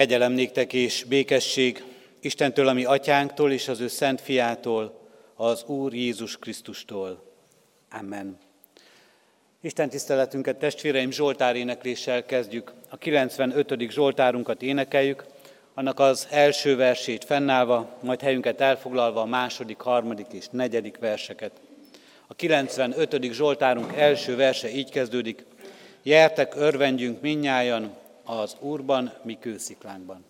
Kegyelem néktek és békesség Istentől, ami atyánktól és az ő szent fiától, az Úr Jézus Krisztustól. Amen. Isten tiszteletünket testvéreim Zsoltár énekléssel kezdjük. A 95. Zsoltárunkat énekeljük, annak az első versét fennállva, majd helyünket elfoglalva a második, harmadik és negyedik verseket. A 95. Zsoltárunk első verse így kezdődik. Jertek, örvendjünk minnyájan az Úrban, mi kősziklánkban.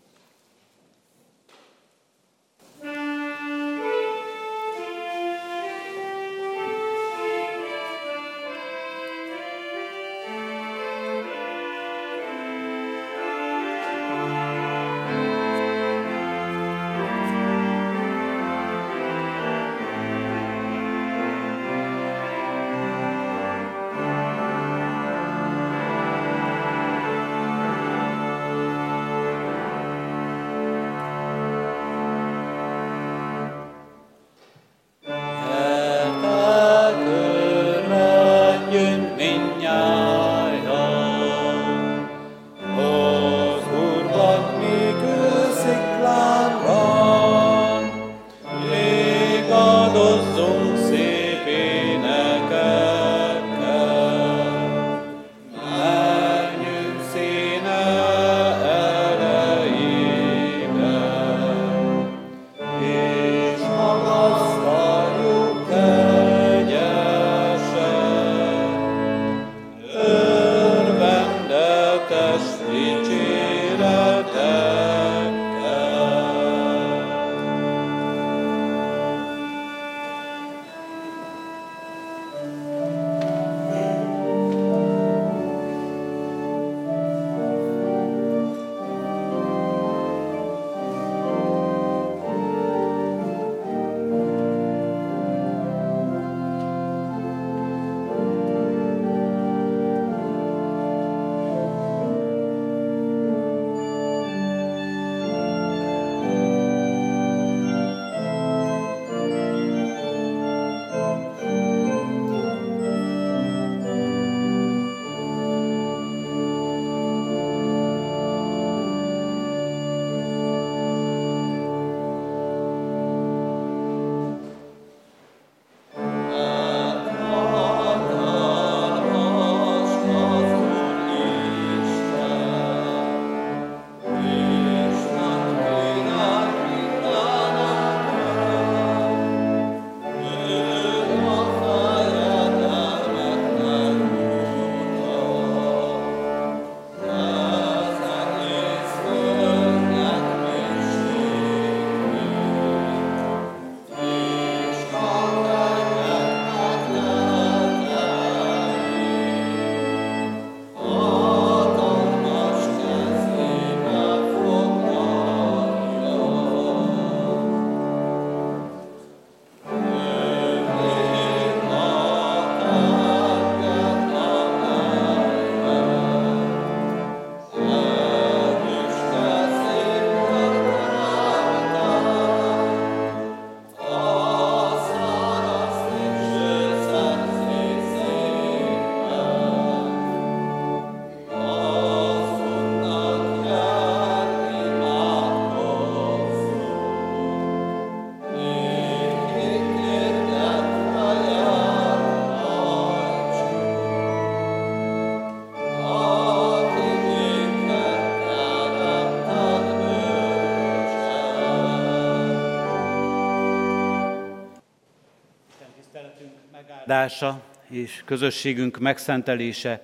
Megáldása és közösségünk megszentelése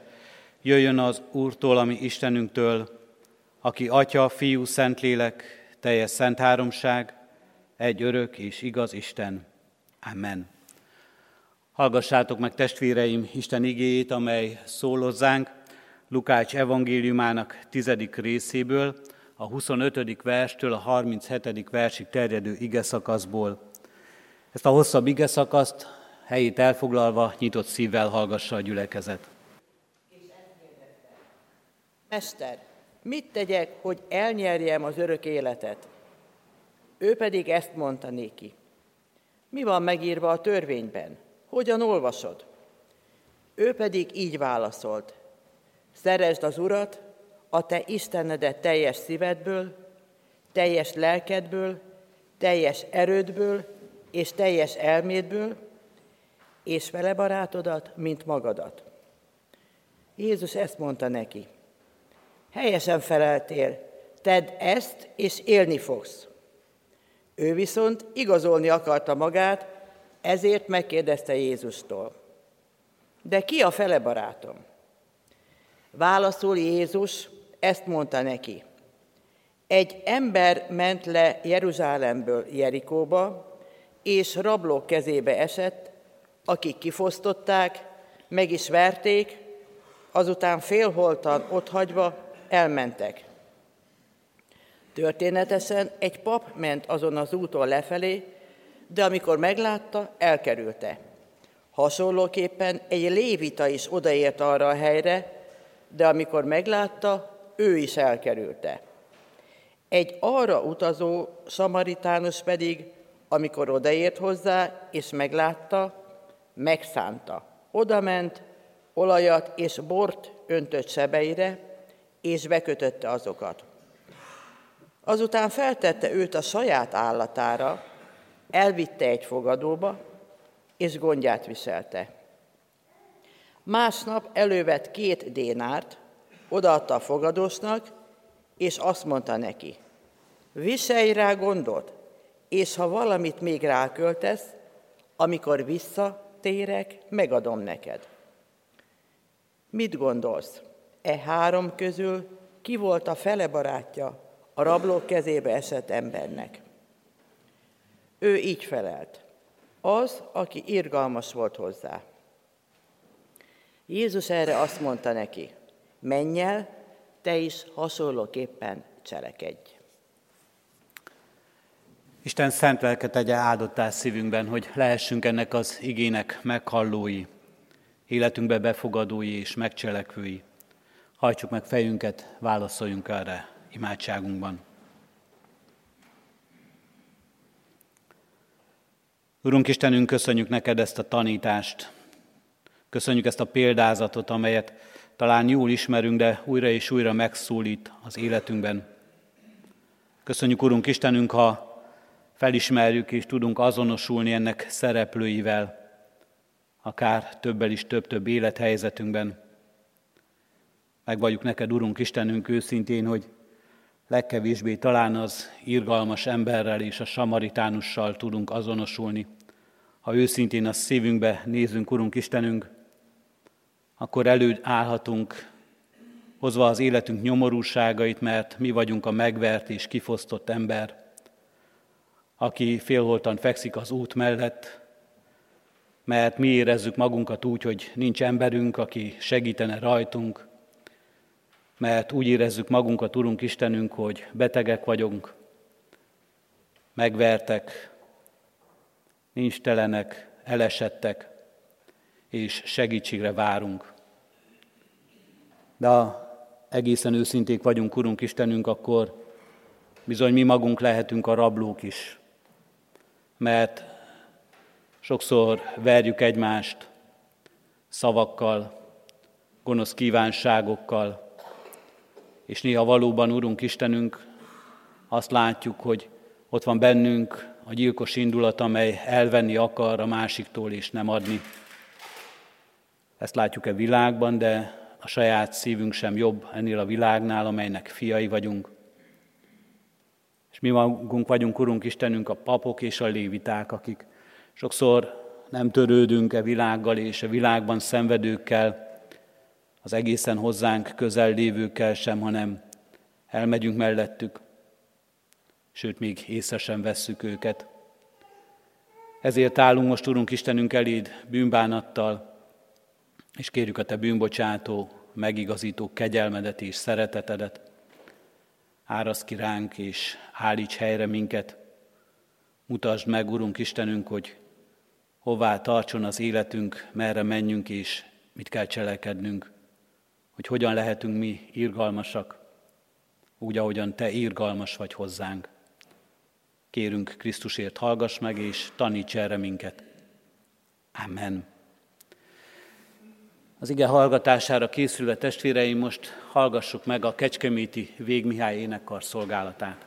jöjjön az Úrtól, ami Istenünktől, aki Atya, Fiú, Szentlélek, teljes szent háromság, egy örök és igaz Isten. Amen. Hallgassátok meg testvéreim Isten igéjét, amely szól hozzánk Lukács evangéliumának tizedik részéből, a 25. verstől a 37. versig terjedő ige szakaszból. Ezt a hosszabb ige szakaszt helyét elfoglalva, nyitott szívvel hallgassa a gyülekezet. Mester, mit tegyek, hogy elnyerjem az örök életet? Ő pedig ezt mondta néki. Mi van megírva a törvényben? Hogyan olvasod? Ő pedig így válaszolt. Szeresd az Urat, a te Istenedet teljes szívedből, teljes lelkedből, teljes erődből és teljes elmédből, és vele barátodat, mint magadat. Jézus ezt mondta neki. Helyesen feleltél, tedd ezt, és élni fogsz. Ő viszont igazolni akarta magát, ezért megkérdezte Jézustól. De ki a fele barátom? Válaszul Jézus, ezt mondta neki. Egy ember ment le Jeruzsálemből Jerikóba, és rablók kezébe esett, akik kifosztották, meg is verték, azután félholtan otthagyva elmentek. Történetesen egy pap ment azon az úton lefelé, de amikor meglátta, elkerülte. Hasonlóképpen egy lévita is odaért arra a helyre, de amikor meglátta, ő is elkerülte. Egy arra utazó samaritánus pedig, amikor odaért hozzá és meglátta, megszánta. Oda ment, olajat és bort öntött sebeire, és bekötötte azokat. Azután feltette őt a saját állatára, elvitte egy fogadóba, és gondját viselte. Másnap elővett két dénárt, odaadta a fogadósnak, és azt mondta neki, viselj rá gondot, és ha valamit még ráköltesz, amikor visszatérek, megadom neked. Mit gondolsz? E három közül ki volt a fele barátja a rablók kezébe esett embernek? Ő így felelt. Az, aki irgalmas volt hozzá. Jézus erre azt mondta neki, menj el, te is hasonlóképpen cselekedj. Isten szent lelket tegye áldottá szívünkben, hogy lehessünk ennek az igének meghallói, életünkbe befogadói és megcselekvői. Hajtsuk meg fejünket, válaszoljunk erre imádságunkban. Urunk Istenünk, köszönjük neked ezt a tanítást, köszönjük ezt a példázatot, amelyet talán jól ismerünk, de újra és újra megszólít az életünkben. Köszönjük, Urunk Istenünk, ha felismerjük és tudunk azonosulni ennek szereplőivel, akár többel is több-több élethelyzetünkben. Megvalljuk neked, Urunk Istenünk, őszintén, hogy legkevésbé talán az irgalmas emberrel és a samaritánussal tudunk azonosulni. Ha őszintén a szívünkbe nézünk, Urunk Istenünk, akkor előd állhatunk, hozva az életünk nyomorúságait, mert mi vagyunk a megvert és kifosztott ember, aki félholtan fekszik az út mellett, mert mi érezzük magunkat úgy, hogy nincs emberünk, aki segítene rajtunk, mert úgy érezzük magunkat, Urunk Istenünk, hogy betegek vagyunk, megvertek, nincs telenek, elesettek, és segítségre várunk. De ha egészen őszinték vagyunk, Urunk Istenünk, akkor bizony mi magunk lehetünk a rablók is, mert sokszor verjük egymást szavakkal, gonosz kívánságokkal, és néha valóban, Urunk Istenünk, azt látjuk, hogy ott van bennünk a gyilkos indulat, amely elvenni akar a másiktól és nem adni. Ezt látjuk-e világban, de a saját szívünk sem jobb ennél a világnál, amelynek fiai vagyunk. És mi magunk vagyunk, Urunk Istenünk, a papok és a léviták, akik sokszor nem törődünk e világgal és a világban szenvedőkkel, az egészen hozzánk közel lévőkkel sem, hanem elmegyünk mellettük, sőt, még észre sem vesszük őket. Ezért állunk most, Urunk Istenünk, eléd bűnbánattal, és kérjük a Te bűnbocsátó, megigazító kegyelmedet és szeretetedet. Árasz ki ránk, és állíts helyre minket. Mutasd meg, Urunk Istenünk, hogy hová tartson az életünk, merre menjünk, és mit kell cselekednünk hogy hogyan lehetünk mi irgalmasak, úgy, ahogyan Te irgalmas vagy hozzánk. Kérünk Krisztusért, hallgass meg, és taníts erre minket. Amen. Az ige hallgatására készülve testvéreim, most hallgassuk meg a Kecskeméti Végmihály énekkar szolgálatát.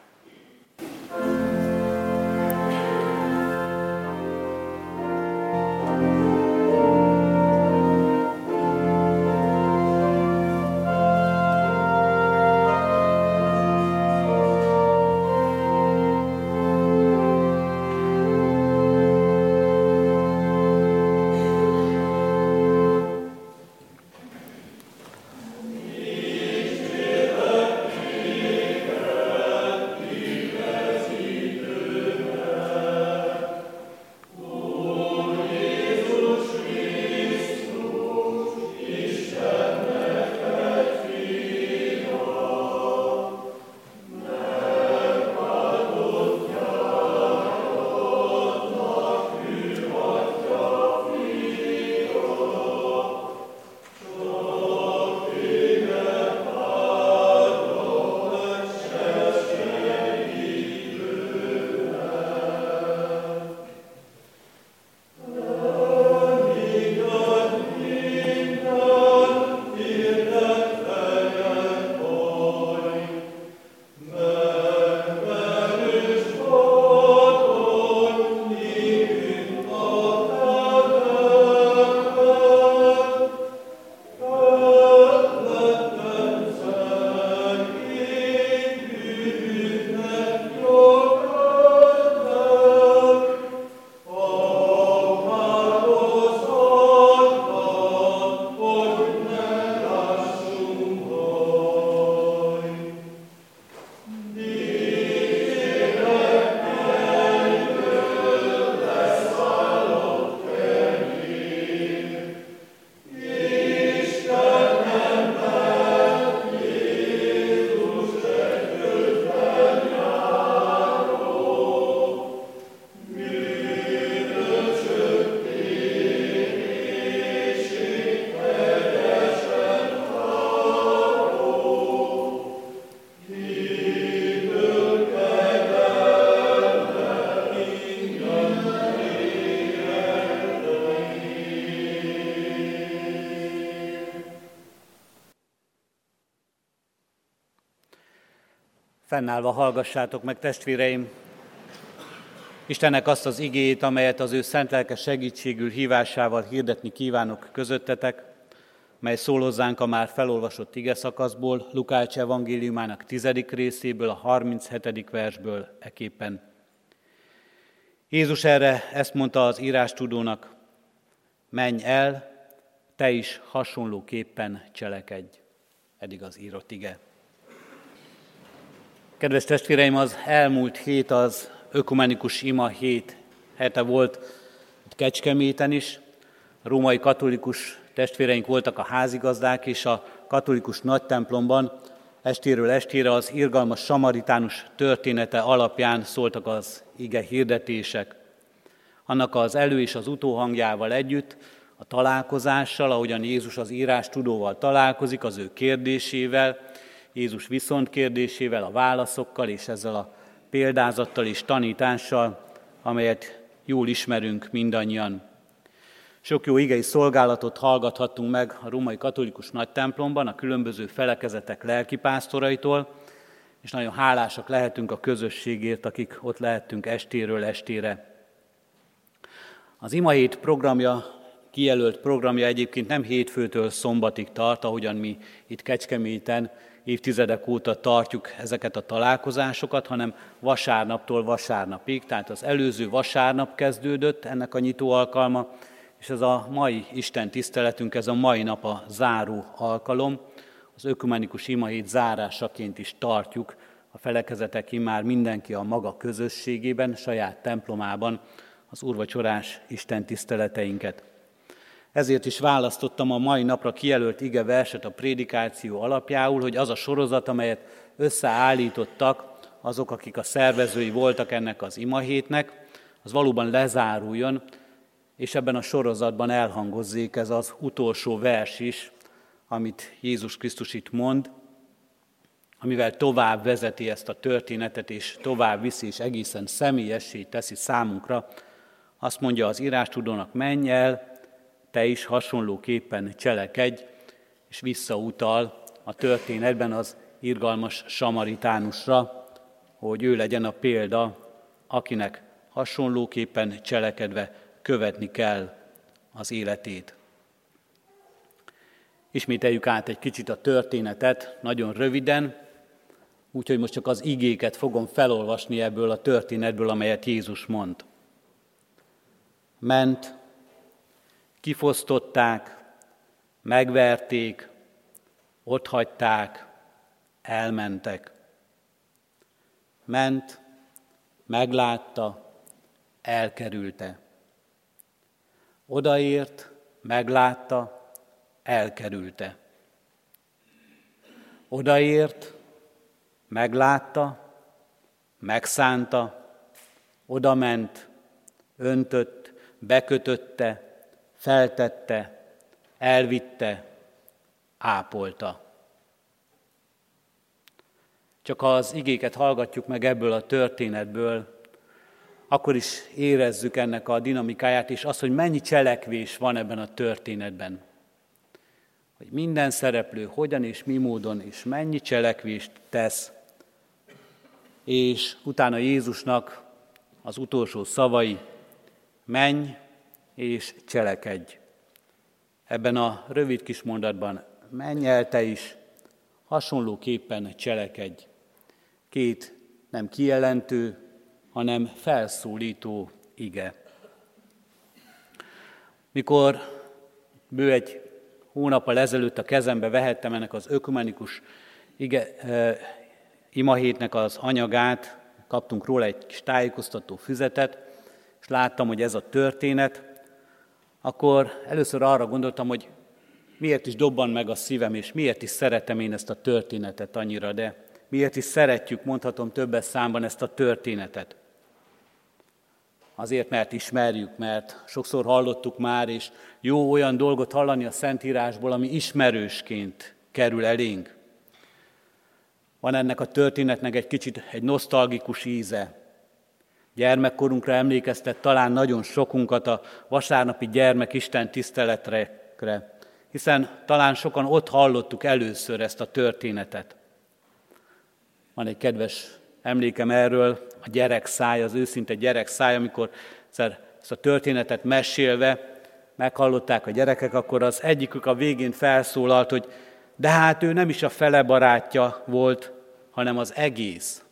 Fennállva hallgassátok meg, testvéreim, Istennek azt az igét, amelyet az ő szent lelke segítségül hívásával hirdetni kívánok közöttetek, mely szól hozzánk a már felolvasott ige szakaszból, Lukács evangéliumának tizedik részéből, a 37. versből eképpen. Jézus erre ezt mondta az írástudónak, menj el, te is hasonlóképpen cselekedj. Eddig az írott ige. Kedves testvéreim, az elmúlt hét az ökumenikus ima hét hete volt itt Kecskeméten is. A római katolikus testvéreink voltak a házigazdák, és a katolikus nagytemplomban estéről estére az irgalmas samaritánus története alapján szóltak az ige hirdetések. Annak az elő és az utóhangjával együtt, a találkozással, ahogyan Jézus az írás tudóval találkozik, az ő kérdésével, Jézus viszont kérdésével, a válaszokkal és ezzel a példázattal és tanítással, amelyet jól ismerünk mindannyian. Sok jó igei szolgálatot hallgathattunk meg a római katolikus nagy templomban, a különböző felekezetek lelkipásztoraitól, és nagyon hálásak lehetünk a közösségért, akik ott lehettünk estéről estére. Az ima hét programja, kijelölt programja egyébként nem hétfőtől szombatig tart, ahogyan mi itt Kecskeméten évtizedek óta tartjuk ezeket a találkozásokat, hanem vasárnaptól vasárnapig, tehát az előző vasárnap kezdődött ennek a nyitó alkalma, és ez a mai Isten tiszteletünk, ez a mai nap a záró alkalom, az ökumenikus imahét zárásaként is tartjuk, a felekezetek már mindenki a maga közösségében, saját templomában az úrvacsorás Isten tiszteleteinket. Ezért is választottam a mai napra kijelölt ige verset a prédikáció alapjául, hogy az a sorozat, amelyet összeállítottak azok, akik a szervezői voltak ennek az imahétnek, az valóban lezáruljon, és ebben a sorozatban elhangozzék ez az utolsó vers is, amit Jézus Krisztus itt mond, amivel tovább vezeti ezt a történetet, és tovább viszi, és egészen személyessé teszi számunkra. Azt mondja az írástudónak, menj el, te is hasonlóképpen cselekedj, és visszautal a történetben az irgalmas samaritánusra, hogy ő legyen a példa, akinek hasonlóképpen cselekedve követni kell az életét. Ismételjük át egy kicsit a történetet, nagyon röviden, úgyhogy most csak az igéket fogom felolvasni ebből a történetből, amelyet Jézus mond. Ment, kifosztották, megverték, otthagyták, elmentek. Ment, meglátta, elkerülte. Odaért, meglátta, elkerülte. Odaért, meglátta, megszánta, odament, öntött, bekötötte, feltette, elvitte, ápolta. Csak ha az igéket hallgatjuk meg ebből a történetből, akkor is érezzük ennek a dinamikáját, és azt, hogy mennyi cselekvés van ebben a történetben. Hogy minden szereplő hogyan és mi módon és mennyi cselekvést tesz, és utána Jézusnak az utolsó szavai, menj és cselekedj. Ebben a rövid kis mondatban menj el te is, hasonlóképpen cselekedj. Két nem kijelentő, hanem felszólító ige. Mikor bő egy hónappal ezelőtt a kezembe vehettem ennek az ökumenikus ige, e, imahétnek az anyagát, kaptunk róla egy kis tájékoztató füzetet, és láttam, hogy ez a történet, akkor először arra gondoltam, hogy miért is dobban meg a szívem, és miért is szeretem én ezt a történetet annyira, de miért is szeretjük, mondhatom többes számban ezt a történetet. Azért, mert ismerjük, mert sokszor hallottuk már, és jó olyan dolgot hallani a Szentírásból, ami ismerősként kerül elénk. Van ennek a történetnek egy kicsit egy nosztalgikus íze. Gyermekkorunkra emlékeztet talán nagyon sokunkat a vasárnapi gyermek Isten tiszteletre, hiszen talán sokan ott hallottuk először ezt a történetet. Van egy kedves emlékem erről, a gyerek száj, az őszinte gyerek száj, amikor ezt a történetet mesélve meghallották a gyerekek, akkor az egyikük a végén felszólalt, hogy de hát ő nem is a fele barátja volt, hanem az egész.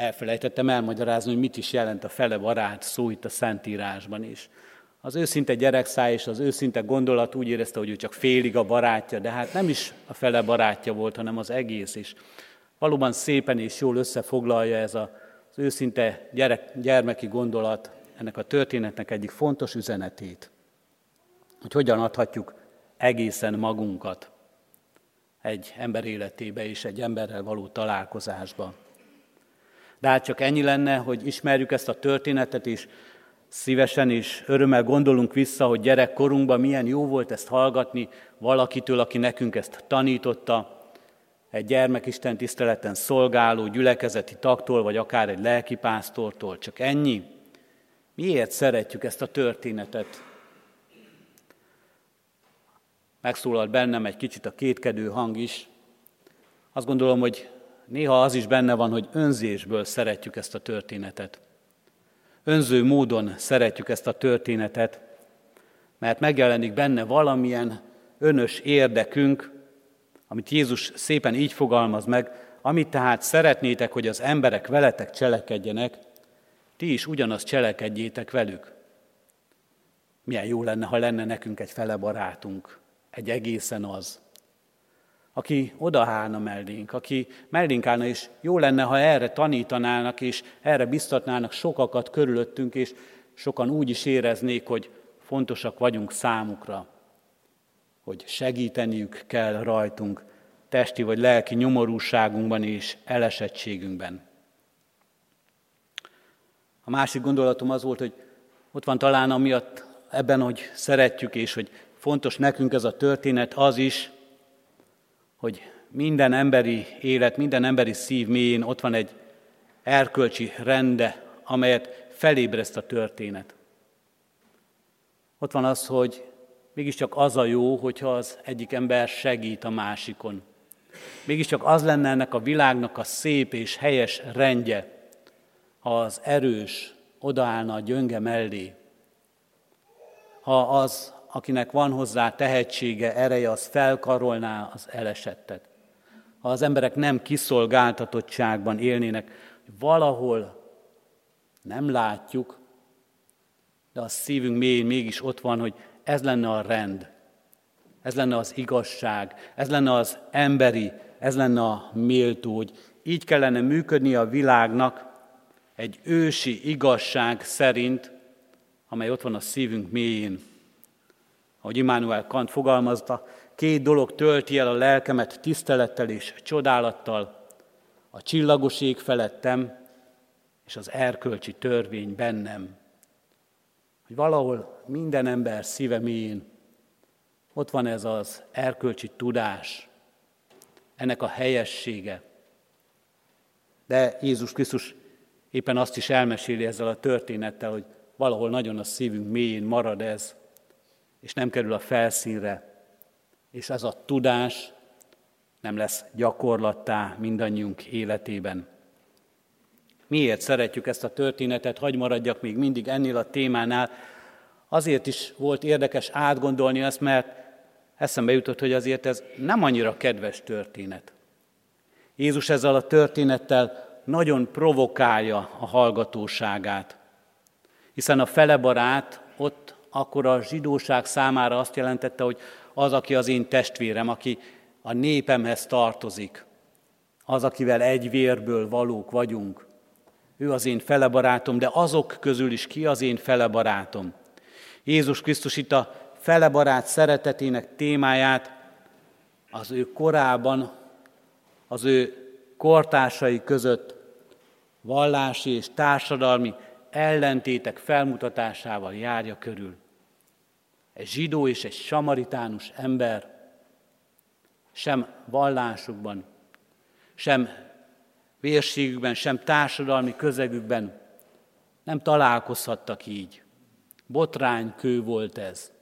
Elfelejtettem elmagyarázni, hogy mit is jelent a fele barát szó itt a Szentírásban is. Az őszinte gyerekszáj és az őszinte gondolat úgy érezte, hogy ő csak félig a barátja, de hát nem is a fele barátja volt, hanem az egész is. Valóban szépen és jól összefoglalja ez az őszinte gyerek, gyermeki gondolat ennek a történetnek egyik fontos üzenetét, hogy hogyan adhatjuk egészen magunkat egy ember életébe és egy emberrel való találkozásba. De hát csak ennyi lenne, hogy ismerjük ezt a történetet, és szívesen és örömmel gondolunk vissza, hogy gyerekkorunkban milyen jó volt ezt hallgatni valakitől, aki nekünk ezt tanította, egy gyermekisten tiszteleten szolgáló gyülekezeti taktól, vagy akár egy lelkipásztortól. Csak ennyi? Miért szeretjük ezt a történetet? Megszólalt bennem egy kicsit a kétkedő hang is. Azt gondolom, hogy néha az is benne van, hogy önzésből szeretjük ezt a történetet. Önző módon szeretjük ezt a történetet, mert megjelenik benne valamilyen önös érdekünk, amit Jézus szépen így fogalmaz meg, amit tehát szeretnétek, hogy az emberek veletek cselekedjenek, ti is ugyanazt cselekedjétek velük. Milyen jó lenne, ha lenne nekünk egy fele barátunk, egy egészen az, aki odaállna mellénk, aki mellénk állna, és jó lenne, ha erre tanítanának, és erre biztatnának sokakat körülöttünk, és sokan úgy is éreznék, hogy fontosak vagyunk számukra hogy segíteniük kell rajtunk testi vagy lelki nyomorúságunkban és elesettségünkben. A másik gondolatom az volt, hogy ott van talán amiatt ebben, hogy szeretjük és hogy fontos nekünk ez a történet, az is, hogy minden emberi élet, minden emberi szív mélyén ott van egy erkölcsi rende, amelyet felébreszt a történet. Ott van az, hogy mégiscsak az a jó, hogyha az egyik ember segít a másikon. Mégiscsak az lenne ennek a világnak a szép és helyes rendje, ha az erős odaállna a gyönge mellé, ha az, akinek van hozzá tehetsége, ereje, az felkarolná az elesettet. Ha az emberek nem kiszolgáltatottságban élnének, valahol nem látjuk, de a szívünk mélyén mégis ott van, hogy ez lenne a rend, ez lenne az igazság, ez lenne az emberi, ez lenne a méltó, hogy így kellene működni a világnak egy ősi igazság szerint, amely ott van a szívünk mélyén. Ahogy Immanuel Kant fogalmazta, két dolog tölti el a lelkemet tisztelettel és csodálattal, a csillagos ég felettem, és az erkölcsi törvény bennem. Hogy valahol minden ember szíve mélyén ott van ez az erkölcsi tudás, ennek a helyessége. De Jézus Krisztus éppen azt is elmeséli ezzel a történettel, hogy valahol nagyon a szívünk mélyén marad ez, és nem kerül a felszínre, és ez a tudás nem lesz gyakorlattá mindannyiunk életében. Miért szeretjük ezt a történetet, hagy maradjak még mindig ennél a témánál. Azért is volt érdekes átgondolni ezt, mert eszembe jutott, hogy azért ez nem annyira kedves történet. Jézus ezzel a történettel nagyon provokálja a hallgatóságát, hiszen a felebarát ott akkor a zsidóság számára azt jelentette, hogy az, aki az én testvérem, aki a népemhez tartozik, az, akivel egy vérből valók vagyunk, ő az én felebarátom, de azok közül is ki az én felebarátom. Jézus Krisztus itt a felebarát szeretetének témáját az ő korában, az ő kortársai között vallási és társadalmi ellentétek felmutatásával járja körül. Egy zsidó és egy samaritánus ember sem vallásukban, sem vérségükben, sem társadalmi közegükben nem találkozhattak így. Botránykő volt ez,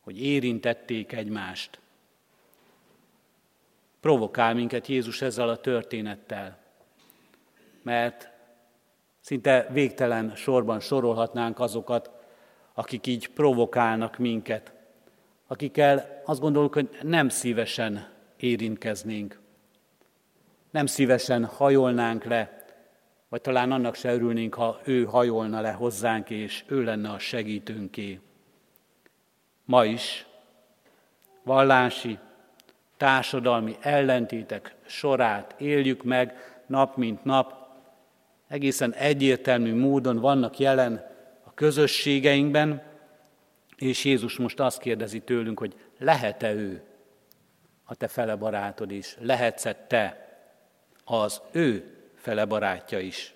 hogy érintették egymást. Provokál minket Jézus ezzel a történettel, mert szinte végtelen sorban sorolhatnánk azokat, akik így provokálnak minket, akikkel azt gondoljuk, hogy nem szívesen érintkeznénk. Nem szívesen hajolnánk le, vagy talán annak se örülnénk, ha ő hajolna le hozzánk, és ő lenne a segítőnké. Ma is vallási, társadalmi ellentétek sorát éljük meg nap mint nap, egészen egyértelmű módon vannak jelen közösségeinkben, és Jézus most azt kérdezi tőlünk, hogy lehet-e ő a te fele barátod is, lehetsz-e te az ő fele barátja is.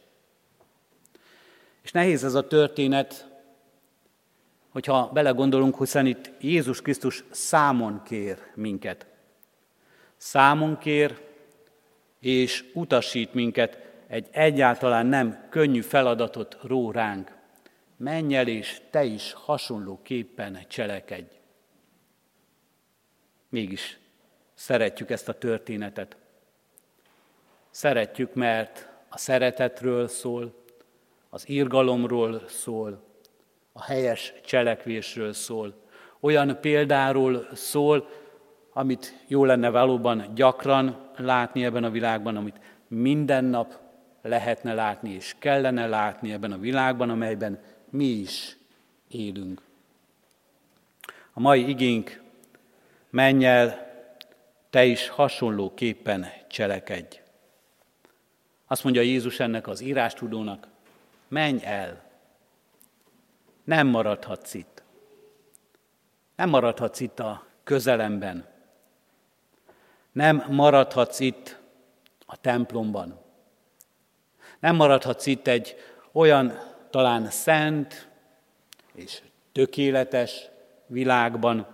És nehéz ez a történet, hogyha belegondolunk, hiszen itt Jézus Krisztus számon kér minket. Számon kér és utasít minket egy egyáltalán nem könnyű feladatot ró ránk. Menj el, és te is hasonlóképpen cselekedj. Mégis szeretjük ezt a történetet. Szeretjük, mert a szeretetről szól, az irgalomról szól, a helyes cselekvésről szól. Olyan példáról szól, amit jó lenne valóban gyakran látni ebben a világban, amit minden nap lehetne látni és kellene látni ebben a világban, amelyben mi is élünk. A mai igénk, menj el, te is hasonlóképpen cselekedj. Azt mondja Jézus ennek az írástudónak, menj el, nem maradhatsz itt. Nem maradhatsz itt a közelemben. Nem maradhatsz itt a templomban. Nem maradhatsz itt egy olyan talán szent és tökéletes világban,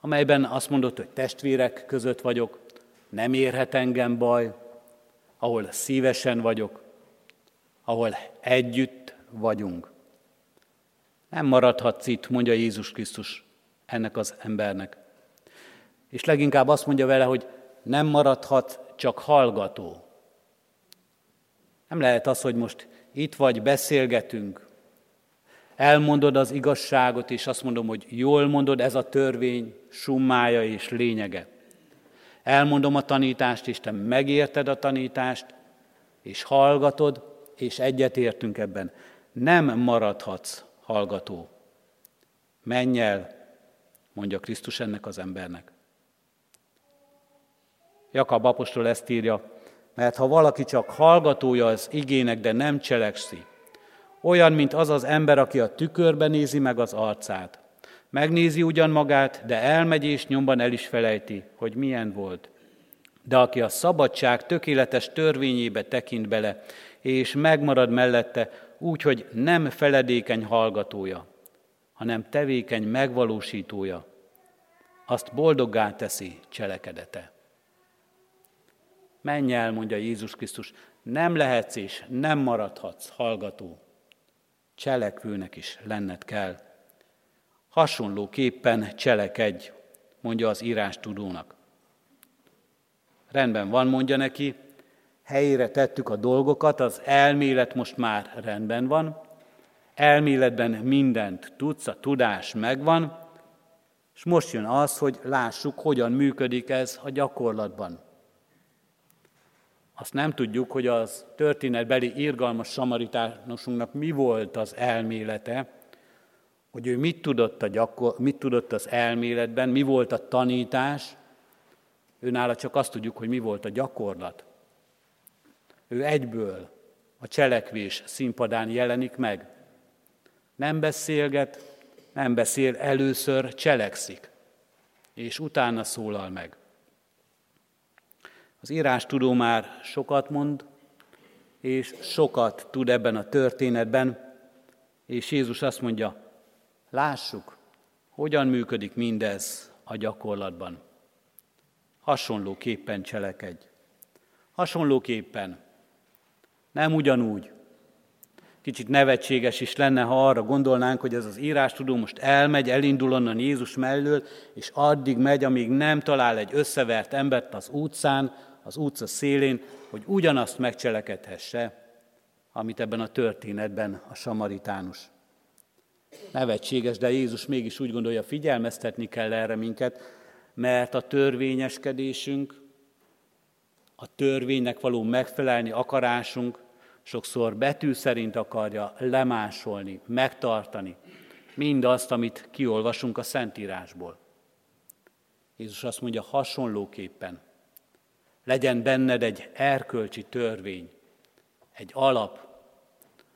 amelyben azt mondott, hogy testvérek között vagyok, nem érhet engem baj, ahol szívesen vagyok, ahol együtt vagyunk. Nem maradhatsz itt, mondja Jézus Krisztus ennek az embernek. És leginkább azt mondja vele, hogy nem maradhat csak hallgató. Nem lehet az, hogy most itt vagy, beszélgetünk, elmondod az igazságot, és azt mondom, hogy jól mondod, ez a törvény summája és lényege. Elmondom a tanítást, és te megérted a tanítást, és hallgatod, és egyetértünk ebben. Nem maradhatsz hallgató. Menj el, mondja Krisztus ennek az embernek. Jakab apostol ezt írja, mert ha valaki csak hallgatója az igének, de nem cselekszi, olyan, mint az az ember, aki a tükörbe nézi meg az arcát. Megnézi ugyan magát, de elmegy és nyomban el is felejti, hogy milyen volt. De aki a szabadság tökéletes törvényébe tekint bele, és megmarad mellette, úgy, hogy nem feledékeny hallgatója, hanem tevékeny megvalósítója, azt boldoggá teszi cselekedete. Menj el, mondja Jézus Krisztus, nem lehetsz és nem maradhatsz hallgató. Cselekvőnek is lenned kell. Hasonlóképpen cselekedj, mondja az írás tudónak. Rendben van, mondja neki, helyére tettük a dolgokat, az elmélet most már rendben van, elméletben mindent tudsz, a tudás megvan, és most jön az, hogy lássuk, hogyan működik ez a gyakorlatban. Azt nem tudjuk, hogy az történetbeli irgalmas samaritánosunknak mi volt az elmélete, hogy ő mit tudott, a gyakor- mit tudott az elméletben, mi volt a tanítás, őnála csak azt tudjuk, hogy mi volt a gyakorlat. Ő egyből a cselekvés színpadán jelenik meg. Nem beszélget, nem beszél, először cselekszik, és utána szólal meg. Az írás tudó már sokat mond, és sokat tud ebben a történetben, és Jézus azt mondja, lássuk, hogyan működik mindez a gyakorlatban. Hasonlóképpen cselekedj. Hasonlóképpen. Nem ugyanúgy. Kicsit nevetséges is lenne, ha arra gondolnánk, hogy ez az írás tudó most elmegy, elindul onnan Jézus mellől, és addig megy, amíg nem talál egy összevert embert az utcán, az utca szélén, hogy ugyanazt megcselekedhesse, amit ebben a történetben a samaritánus. Nevetséges, de Jézus mégis úgy gondolja, figyelmeztetni kell erre minket, mert a törvényeskedésünk, a törvénynek való megfelelni akarásunk sokszor betű szerint akarja lemásolni, megtartani mindazt, amit kiolvasunk a Szentírásból. Jézus azt mondja, hasonlóképpen legyen benned egy erkölcsi törvény, egy alap,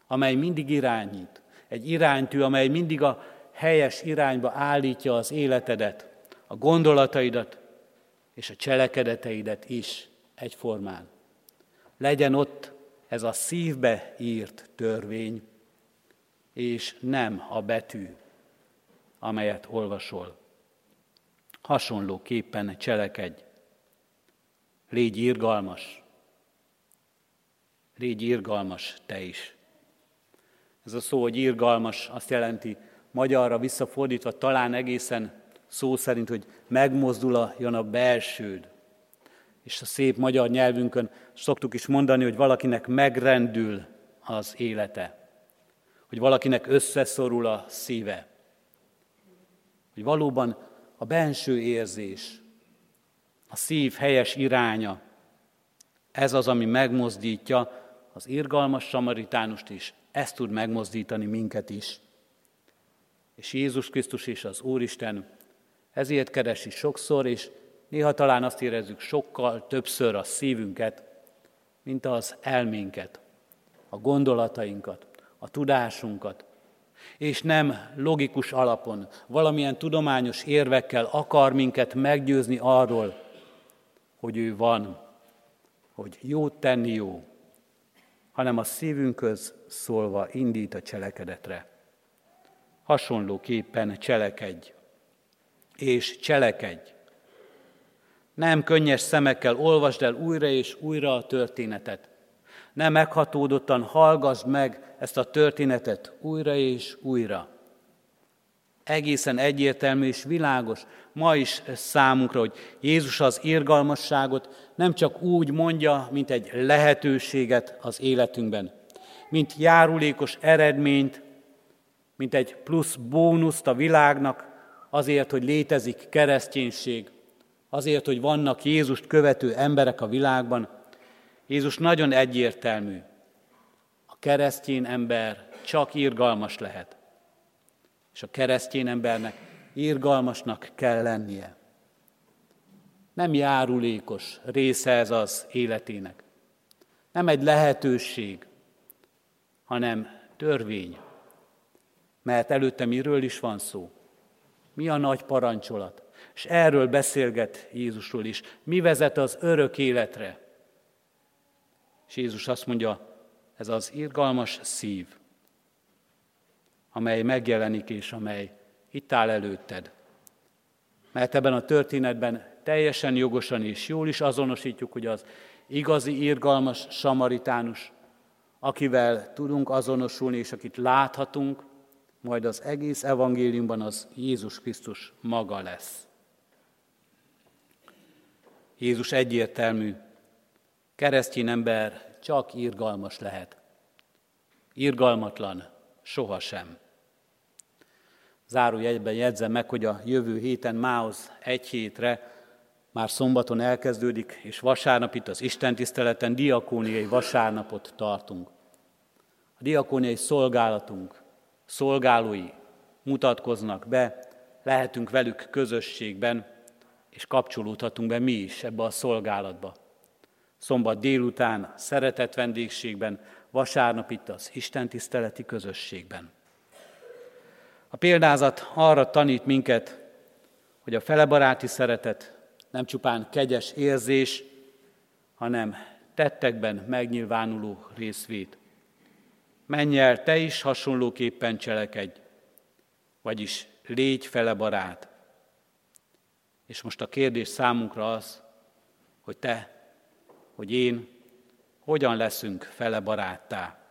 amely mindig irányít, egy iránytű, amely mindig a helyes irányba állítja az életedet, a gondolataidat és a cselekedeteidet is egyformán. Legyen ott ez a szívbe írt törvény, és nem a betű, amelyet olvasol. Hasonlóképpen cselekedj. Légy irgalmas. Légy irgalmas te is. Ez a szó, hogy irgalmas, azt jelenti, magyarra visszafordítva talán egészen szó szerint, hogy megmozduljon a belsőd. És a szép magyar nyelvünkön szoktuk is mondani, hogy valakinek megrendül az élete. Hogy valakinek összeszorul a szíve. Hogy valóban a benső érzés, a szív helyes iránya. Ez az, ami megmozdítja az irgalmas samaritánust is, ez tud megmozdítani minket is. És Jézus Krisztus és az Úristen ezért keresi sokszor, és néha talán azt érezzük sokkal többször a szívünket, mint az elménket, a gondolatainkat, a tudásunkat, és nem logikus alapon, valamilyen tudományos érvekkel akar minket meggyőzni arról, hogy ő van, hogy jót tenni jó, hanem a szívünkhöz szólva indít a cselekedetre. Hasonlóképpen cselekedj, és cselekedj. Nem könnyes szemekkel olvasd el újra és újra a történetet. Nem meghatódottan hallgassd meg ezt a történetet újra és újra. Egészen egyértelmű és világos ma is számunkra, hogy Jézus az irgalmasságot nem csak úgy mondja, mint egy lehetőséget az életünkben, mint járulékos eredményt, mint egy plusz bónuszt a világnak, azért, hogy létezik kereszténység, azért, hogy vannak Jézust követő emberek a világban. Jézus nagyon egyértelmű. A keresztény ember csak irgalmas lehet. És a keresztény embernek irgalmasnak kell lennie. Nem járulékos része ez az életének. Nem egy lehetőség, hanem törvény. Mert előtte miről is van szó? Mi a nagy parancsolat? És erről beszélget Jézusról is. Mi vezet az örök életre? És Jézus azt mondja, ez az irgalmas szív, amely megjelenik és amely itt áll előtted. Mert ebben a történetben teljesen jogosan és jól is azonosítjuk, hogy az igazi irgalmas samaritánus, akivel tudunk azonosulni, és akit láthatunk, majd az egész evangéliumban az Jézus Krisztus maga lesz. Jézus egyértelmű, keresztény ember csak irgalmas lehet. Irgalmatlan sohasem. Zárójegyben jegyzem meg, hogy a jövő héten mához egy hétre már szombaton elkezdődik, és vasárnap itt az Isten tiszteleten diakóniai vasárnapot tartunk. A diakóniai szolgálatunk szolgálói mutatkoznak be, lehetünk velük közösségben, és kapcsolódhatunk be mi is ebbe a szolgálatba. Szombat délután szeretett vendégségben, vasárnap itt az Isten tiszteleti közösségben. A példázat arra tanít minket, hogy a felebaráti szeretet nem csupán kegyes érzés, hanem tettekben megnyilvánuló részvét. Menj el, te is hasonlóképpen cselekedj, vagyis légy fele barát. És most a kérdés számunkra az, hogy te, hogy én, hogyan leszünk fele baráttá.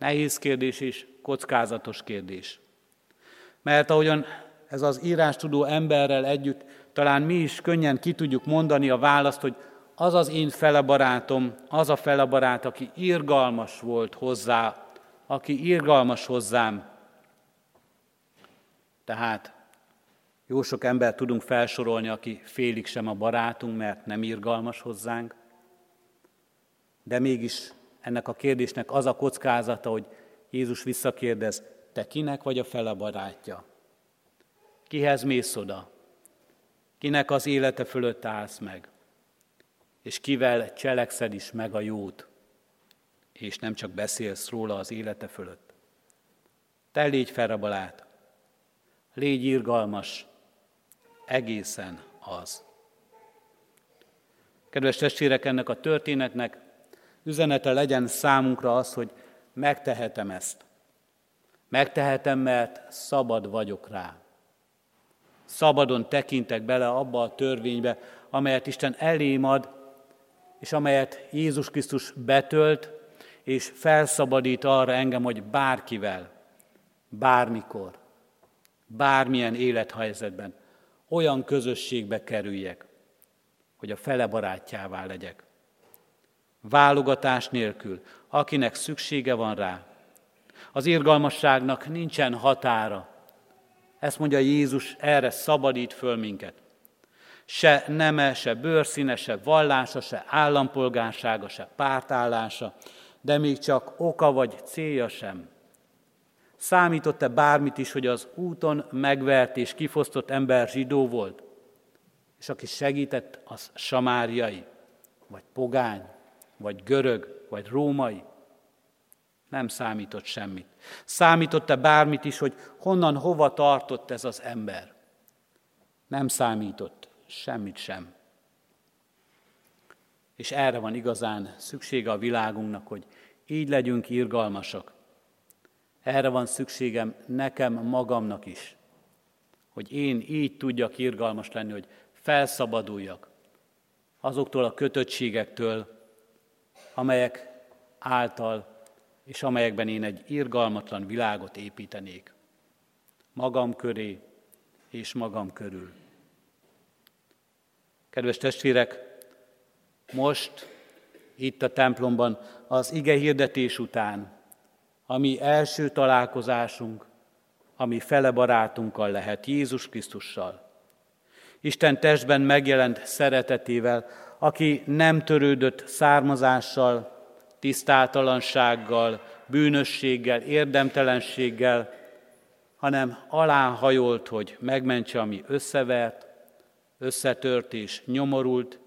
Nehéz kérdés és kockázatos kérdés. Mert ahogyan ez az írás tudó emberrel együtt, talán mi is könnyen ki tudjuk mondani a választ, hogy az az én fele barátom, az a fele barát, aki irgalmas volt hozzá, aki irgalmas hozzám. Tehát jó sok ember tudunk felsorolni, aki félig sem a barátunk, mert nem irgalmas hozzánk. De mégis ennek a kérdésnek az a kockázata, hogy Jézus visszakérdez, te kinek vagy a fele barátja? Kihez mész oda? Kinek az élete fölött állsz meg? És kivel cselekszed is meg a jót? És nem csak beszélsz róla az élete fölött. Te légy ferabalát, légy irgalmas, egészen az. Kedves testvérek, ennek a történetnek üzenete legyen számunkra az, hogy megtehetem ezt. Megtehetem, mert szabad vagyok rá. Szabadon tekintek bele abba a törvénybe, amelyet Isten elém ad, és amelyet Jézus Krisztus betölt, és felszabadít arra engem, hogy bárkivel, bármikor, bármilyen élethelyzetben olyan közösségbe kerüljek, hogy a fele barátjává legyek. Válogatás nélkül, akinek szüksége van rá. Az irgalmasságnak nincsen határa. Ezt mondja Jézus, erre szabadít föl minket. Se neme, se bőrszíne, se vallása, se állampolgársága, se pártállása, de még csak oka vagy célja sem. Számított-e bármit is, hogy az úton megvert és kifosztott ember zsidó volt, és aki segített, az samáriai, vagy pogány, vagy görög, vagy római? Nem számított semmit. Számított-e bármit is, hogy honnan, hova tartott ez az ember? Nem számított semmit sem. És erre van igazán szüksége a világunknak, hogy így legyünk irgalmasak. Erre van szükségem nekem magamnak is, hogy én így tudjak irgalmas lenni, hogy felszabaduljak azoktól a kötöttségektől, amelyek által és amelyekben én egy irgalmatlan világot építenék. magam köré és magam körül. Kedves testvérek, most itt a templomban az ige hirdetés után, ami első találkozásunk, ami fele barátunkkal lehet, Jézus Krisztussal. Isten testben megjelent szeretetével, aki nem törődött származással, tisztátalansággal, bűnösséggel, érdemtelenséggel, hanem aláhajolt, hogy megmentse, ami összevert, összetört és nyomorult,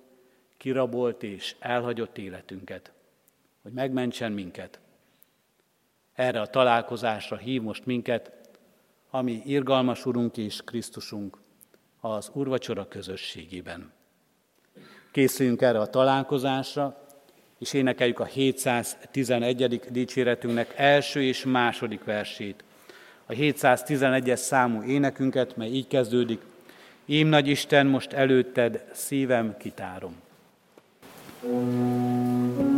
kirabolt és elhagyott életünket, hogy megmentsen minket. Erre a találkozásra hív most minket, ami irgalmas Urunk és Krisztusunk az Urvacsora közösségében. Készüljünk erre a találkozásra, és énekeljük a 711. dicséretünknek első és második versét. A 711-es számú énekünket, mely így kezdődik, Ím nagy Isten, most előtted szívem kitárom. thank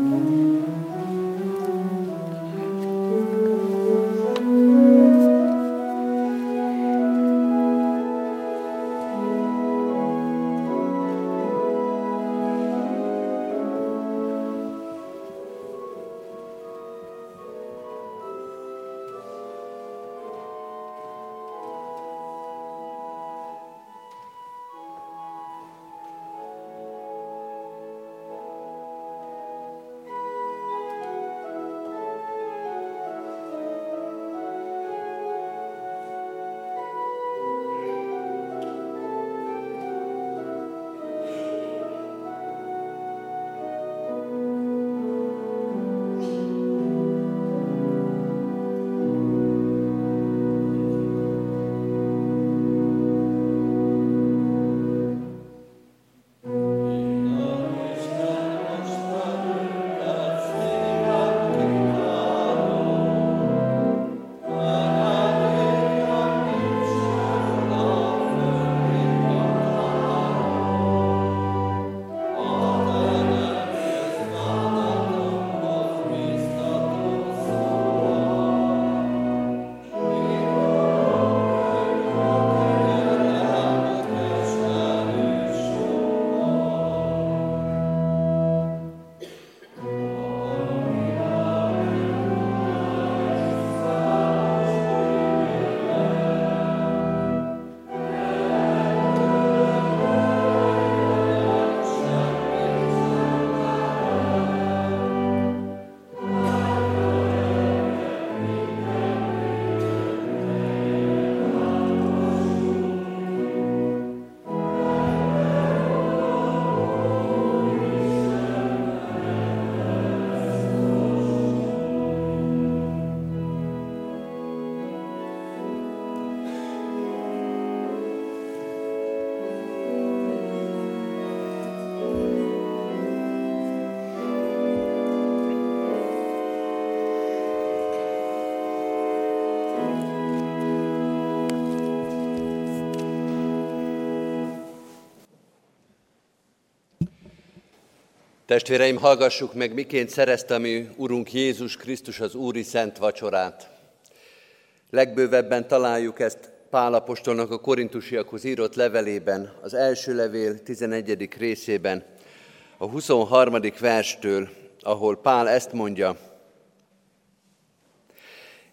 Testvéreim, hallgassuk meg, miként szerezte mi Urunk Jézus Krisztus az Úri Szent Vacsorát. Legbővebben találjuk ezt Pálapostolnak a korintusiakhoz írott levelében, az első levél 11. részében, a 23. verstől, ahol Pál ezt mondja,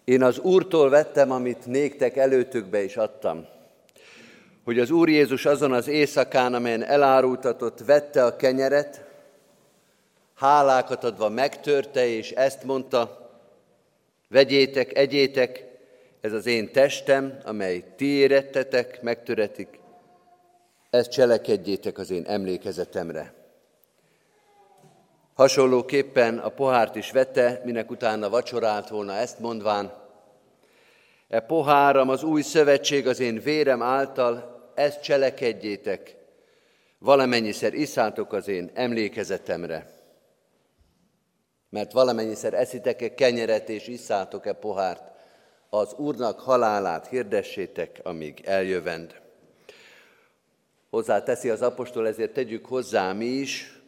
én az Úrtól vettem, amit néktek előtökbe is adtam, hogy az Úr Jézus azon az éjszakán, amelyen elárultatott, vette a kenyeret, hálákat adva megtörte, és ezt mondta, vegyétek, egyétek, ez az én testem, amely ti érettetek, megtöretik, ezt cselekedjétek az én emlékezetemre. Hasonlóképpen a pohárt is vette, minek utána vacsorált volna ezt mondván, e poháram az új szövetség az én vérem által, ezt cselekedjétek, valamennyiszer iszátok az én emlékezetemre mert valamennyiszer eszitek-e kenyeret és isszátok-e pohárt, az Úrnak halálát hirdessétek, amíg eljövend. Hozzá teszi az apostol, ezért tegyük hozzá mi is,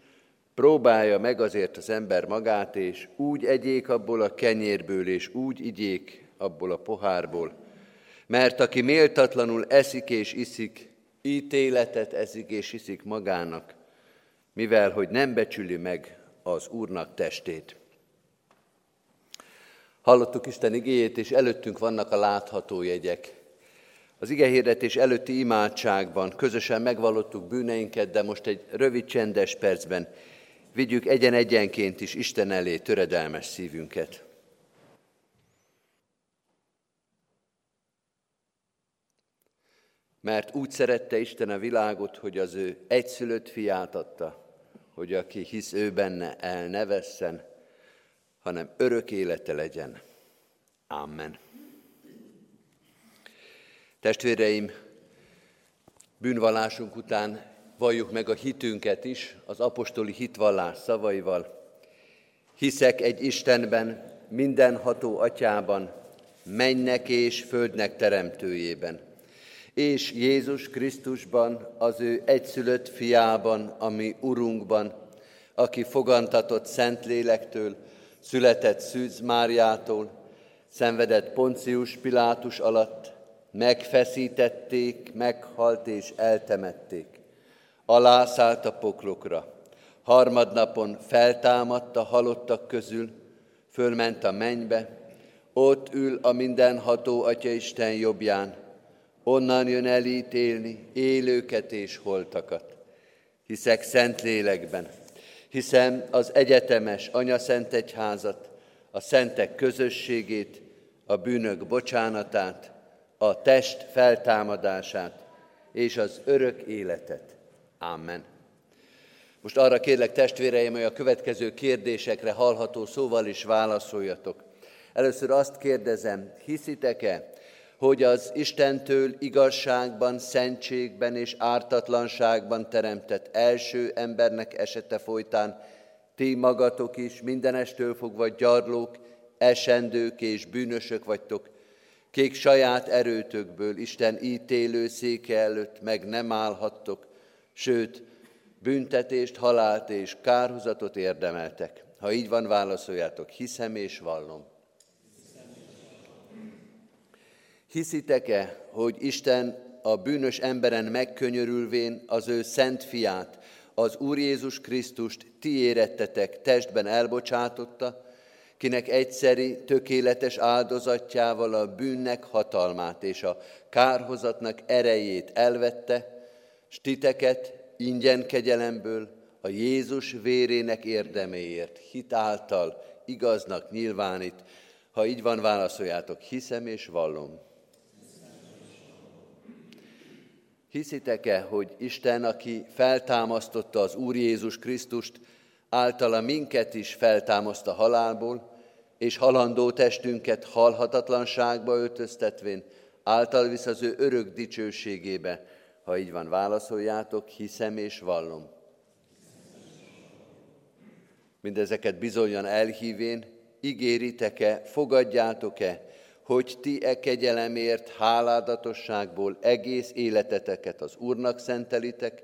próbálja meg azért az ember magát, és úgy egyék abból a kenyérből, és úgy igyék abból a pohárból, Mert aki méltatlanul eszik és iszik, ítéletet eszik és iszik magának, mivel hogy nem becsüli meg az Úrnak testét. Hallottuk Isten igéjét, és előttünk vannak a látható jegyek. Az igehirdetés előtti imádságban közösen megvallottuk bűneinket, de most egy rövid csendes percben vigyük egyen-egyenként is Isten elé töredelmes szívünket. Mert úgy szerette Isten a világot, hogy az ő egyszülött fiát adta, hogy aki hisz ő benne, el ne vesszen, hanem örök élete legyen. Amen. Testvéreim, bűnvallásunk után valljuk meg a hitünket is az apostoli hitvallás szavaival. Hiszek egy Istenben, mindenható atyában, mennek és földnek teremtőjében, és Jézus Krisztusban, az ő egyszülött fiában, ami Urunkban, aki fogantatott Szentlélektől, született Szűz Máriától, szenvedett Poncius Pilátus alatt, megfeszítették, meghalt és eltemették. Alászállt a poklokra. Harmadnapon feltámadt a halottak közül, fölment a mennybe, ott ül a mindenható Atya Isten jobbján, onnan jön elítélni élőket és holtakat. Hiszek szent lélekben, hiszem az egyetemes Anya Szent Egyházat, a szentek közösségét, a bűnök bocsánatát, a test feltámadását és az örök életet. Amen. Most arra kérlek testvéreim, hogy a következő kérdésekre hallható szóval is válaszoljatok. Először azt kérdezem, hiszitek-e, hogy az Istentől igazságban, szentségben és ártatlanságban teremtett első embernek esete folytán ti magatok is mindenestől fogva gyarlók, esendők és bűnösök vagytok, kik saját erőtökből Isten ítélő széke előtt meg nem állhattok, sőt, büntetést, halált és kárhozatot érdemeltek. Ha így van, válaszoljátok, hiszem és vallom. Hiszitek-e, hogy Isten a bűnös emberen megkönyörülvén az ő szent fiát, az Úr Jézus Krisztust ti érettetek, testben elbocsátotta, kinek egyszeri, tökéletes áldozatjával a bűnnek hatalmát és a kárhozatnak erejét elvette, s titeket ingyen kegyelemből a Jézus vérének érdeméért hitáltal igaznak nyilvánít. Ha így van, válaszoljátok, hiszem és vallom. Hiszitek-e, hogy Isten, aki feltámasztotta az Úr Jézus Krisztust, általa minket is feltámaszt a halálból, és halandó testünket halhatatlanságba öltöztetvén, által visz az ő örök dicsőségébe. Ha így van, válaszoljátok, hiszem és vallom. Mindezeket bizonyan elhívén, ígéritek-e, fogadjátok-e, hogy ti e kegyelemért háládatosságból egész életeteket az Úrnak szentelitek,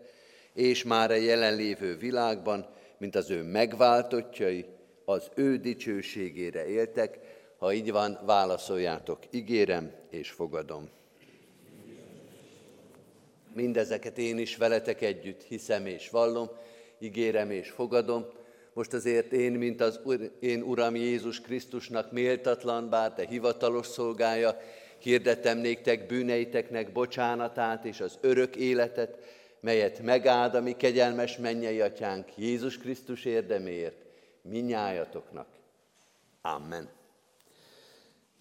és már a jelenlévő világban mint az ő megváltottjai, az ő dicsőségére éltek. Ha így van, válaszoljátok, ígérem és fogadom. Mindezeket én is veletek együtt hiszem és vallom, ígérem és fogadom. Most azért én, mint az én Uram Jézus Krisztusnak méltatlan, bár te hivatalos szolgája, hirdetem néktek bűneiteknek bocsánatát és az örök életet, melyet megáld a mi kegyelmes mennyei atyánk Jézus Krisztus érdeméért, minnyájatoknak. Amen.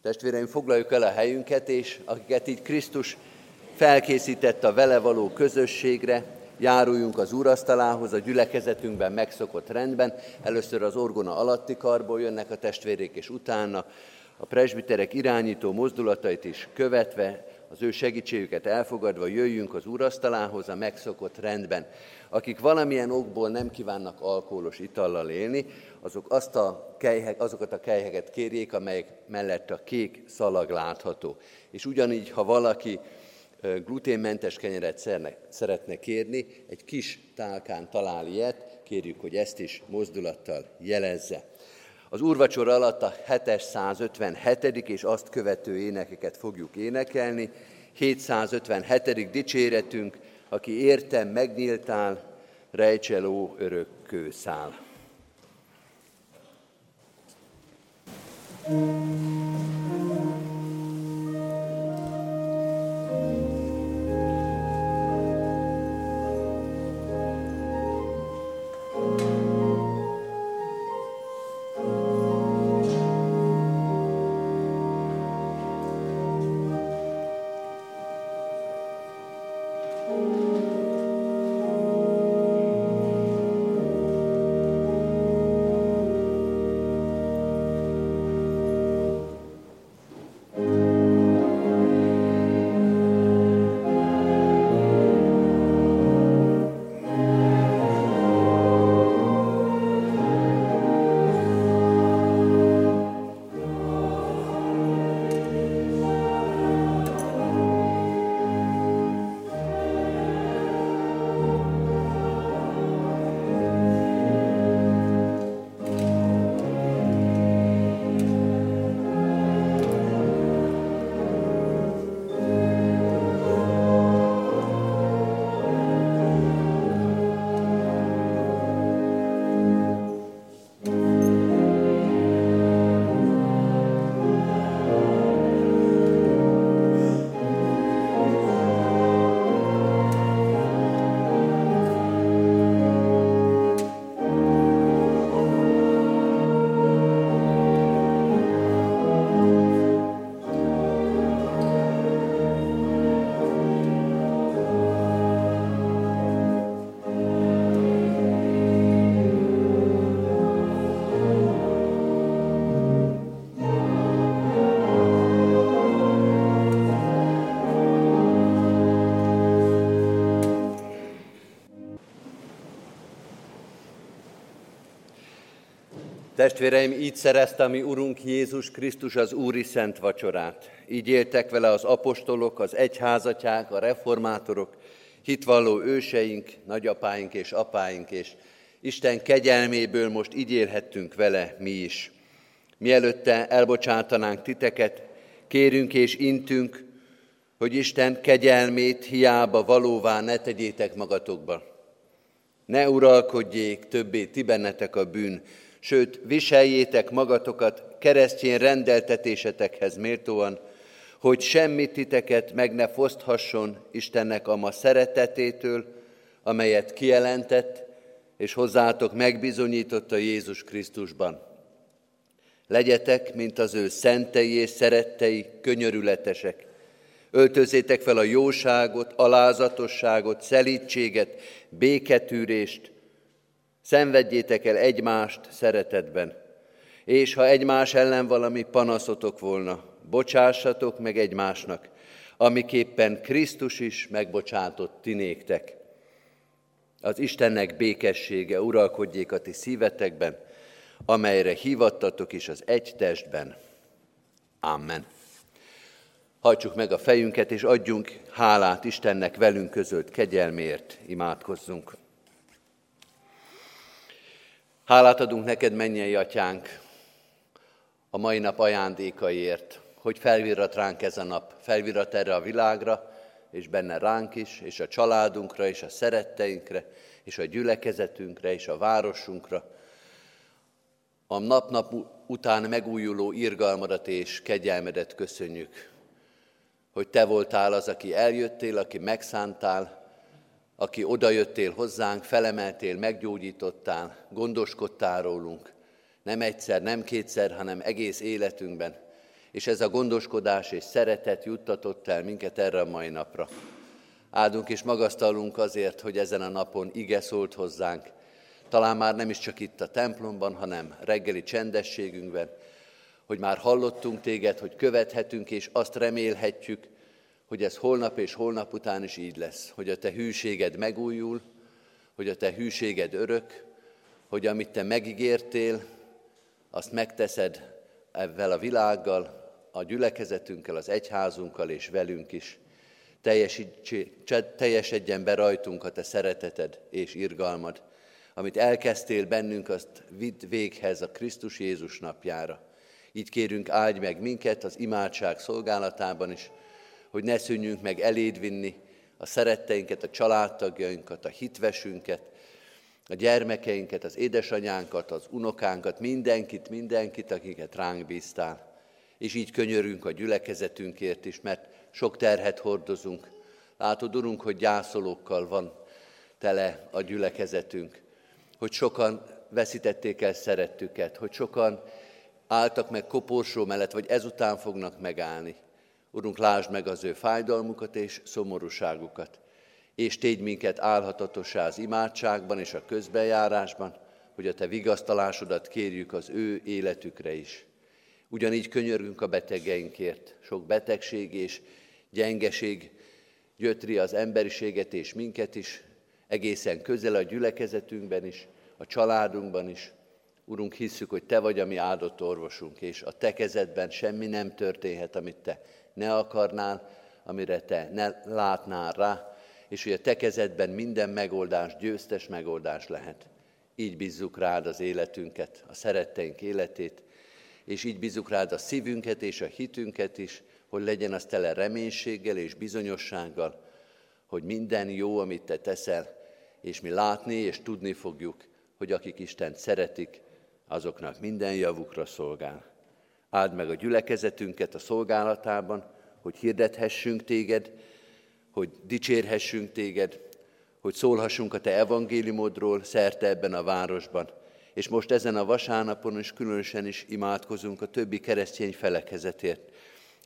Testvéreim, foglaljuk el a helyünket, és akiket így Krisztus felkészített a vele való közösségre, járuljunk az úrasztalához a gyülekezetünkben megszokott rendben. Először az orgona alatti karból jönnek a testvérek, és utána a presbiterek irányító mozdulatait is követve az ő segítségüket elfogadva jöjjünk az úrasztalához a megszokott rendben. Akik valamilyen okból nem kívánnak alkoholos itallal élni, azok azt a kelyhek, azokat a kelyheket kérjék, amelyek mellett a kék szalag látható. És ugyanígy, ha valaki gluténmentes kenyeret szeretne kérni, egy kis tálkán talál ilyet, kérjük, hogy ezt is mozdulattal jelezze. Az úrvacsor alatt a 757. és azt követő énekeket fogjuk énekelni. 757. dicséretünk, aki értem megnyíltál, rejtseló örök kőszál. thank you Testvéreim, így szerezte mi Urunk Jézus Krisztus az Úri Szent Vacsorát. Így éltek vele az apostolok, az egyházatják, a reformátorok, hitvalló őseink, nagyapáink és apáink, és Isten kegyelméből most így élhettünk vele mi is. Mielőtte elbocsátanánk titeket, kérünk és intünk, hogy Isten kegyelmét hiába valóvá ne tegyétek magatokba. Ne uralkodjék többé ti bennetek a bűn, sőt, viseljétek magatokat keresztjén rendeltetésetekhez méltóan, hogy semmit titeket meg ne foszthasson Istennek a ma szeretetétől, amelyet kijelentett, és hozzátok megbizonyította Jézus Krisztusban. Legyetek, mint az ő szentei és szerettei, könyörületesek. Öltözétek fel a jóságot, alázatosságot, szelítséget, béketűrést, Szenvedjétek el egymást szeretetben, és ha egymás ellen valami panaszotok volna, bocsássatok meg egymásnak, amiképpen Krisztus is megbocsátott ti néktek. Az Istennek békessége uralkodjék a ti szívetekben, amelyre hívattatok is az egy testben. Amen. Hajtsuk meg a fejünket, és adjunk hálát Istennek velünk közölt kegyelmért, imádkozzunk. Hálát adunk neked, mennyei atyánk, a mai nap ajándékaiért, hogy felvirrat ránk ez a nap, felvirrat erre a világra, és benne ránk is, és a családunkra, és a szeretteinkre, és a gyülekezetünkre, és a városunkra. A nap-nap után megújuló irgalmadat és kegyelmedet köszönjük, hogy Te voltál az, aki eljöttél, aki megszántál, aki odajöttél hozzánk, felemeltél, meggyógyítottál, gondoskodtál rólunk, nem egyszer, nem kétszer, hanem egész életünkben. És ez a gondoskodás és szeretet juttatott el minket erre a mai napra. Áldunk és magasztalunk azért, hogy ezen a napon ige szólt hozzánk, talán már nem is csak itt a templomban, hanem reggeli csendességünkben, hogy már hallottunk téged, hogy követhetünk, és azt remélhetjük, hogy ez holnap és holnap után is így lesz, hogy a te hűséged megújul, hogy a te hűséged örök, hogy amit te megígértél, azt megteszed ezzel a világgal, a gyülekezetünkkel, az egyházunkkal és velünk is. Teljesedjen be rajtunk a te szereteted és irgalmad. amit elkezdtél bennünk, azt vidd véghez a Krisztus Jézus napjára. Így kérünk, áldj meg minket az imádság szolgálatában is, hogy ne szűnjünk meg eléd vinni a szeretteinket, a családtagjainkat, a hitvesünket, a gyermekeinket, az édesanyánkat, az unokánkat, mindenkit, mindenkit, akiket ránk bíztál. És így könyörünk a gyülekezetünkért is, mert sok terhet hordozunk. Látod, Urunk, hogy gyászolókkal van tele a gyülekezetünk, hogy sokan veszítették el szerettüket, hogy sokan álltak meg koporsó mellett, vagy ezután fognak megállni. Urunk, lásd meg az ő fájdalmukat és szomorúságukat, és tégy minket állhatatossá az imádságban és a közbejárásban, hogy a Te vigasztalásodat kérjük az ő életükre is. Ugyanígy könyörgünk a betegeinkért. Sok betegség és gyengeség gyötri az emberiséget és minket is, egészen közel a gyülekezetünkben is, a családunkban is. Urunk, hisszük, hogy Te vagy a mi áldott orvosunk, és a Te kezedben semmi nem történhet, amit Te ne akarnál, amire Te ne látnál rá, és hogy a Te kezedben minden megoldás, győztes megoldás lehet. Így bízzuk rád az életünket, a szeretteink életét, és így bízzuk rád a szívünket és a hitünket is, hogy legyen az tele reménységgel és bizonyossággal, hogy minden jó, amit te teszel, és mi látni és tudni fogjuk, hogy akik Istent szeretik, azoknak minden javukra szolgál. Áld meg a gyülekezetünket a szolgálatában, hogy hirdethessünk téged, hogy dicsérhessünk téged, hogy szólhassunk a te evangéliumodról szerte ebben a városban. És most ezen a vasárnapon is különösen is imádkozunk a többi keresztény felekezetért.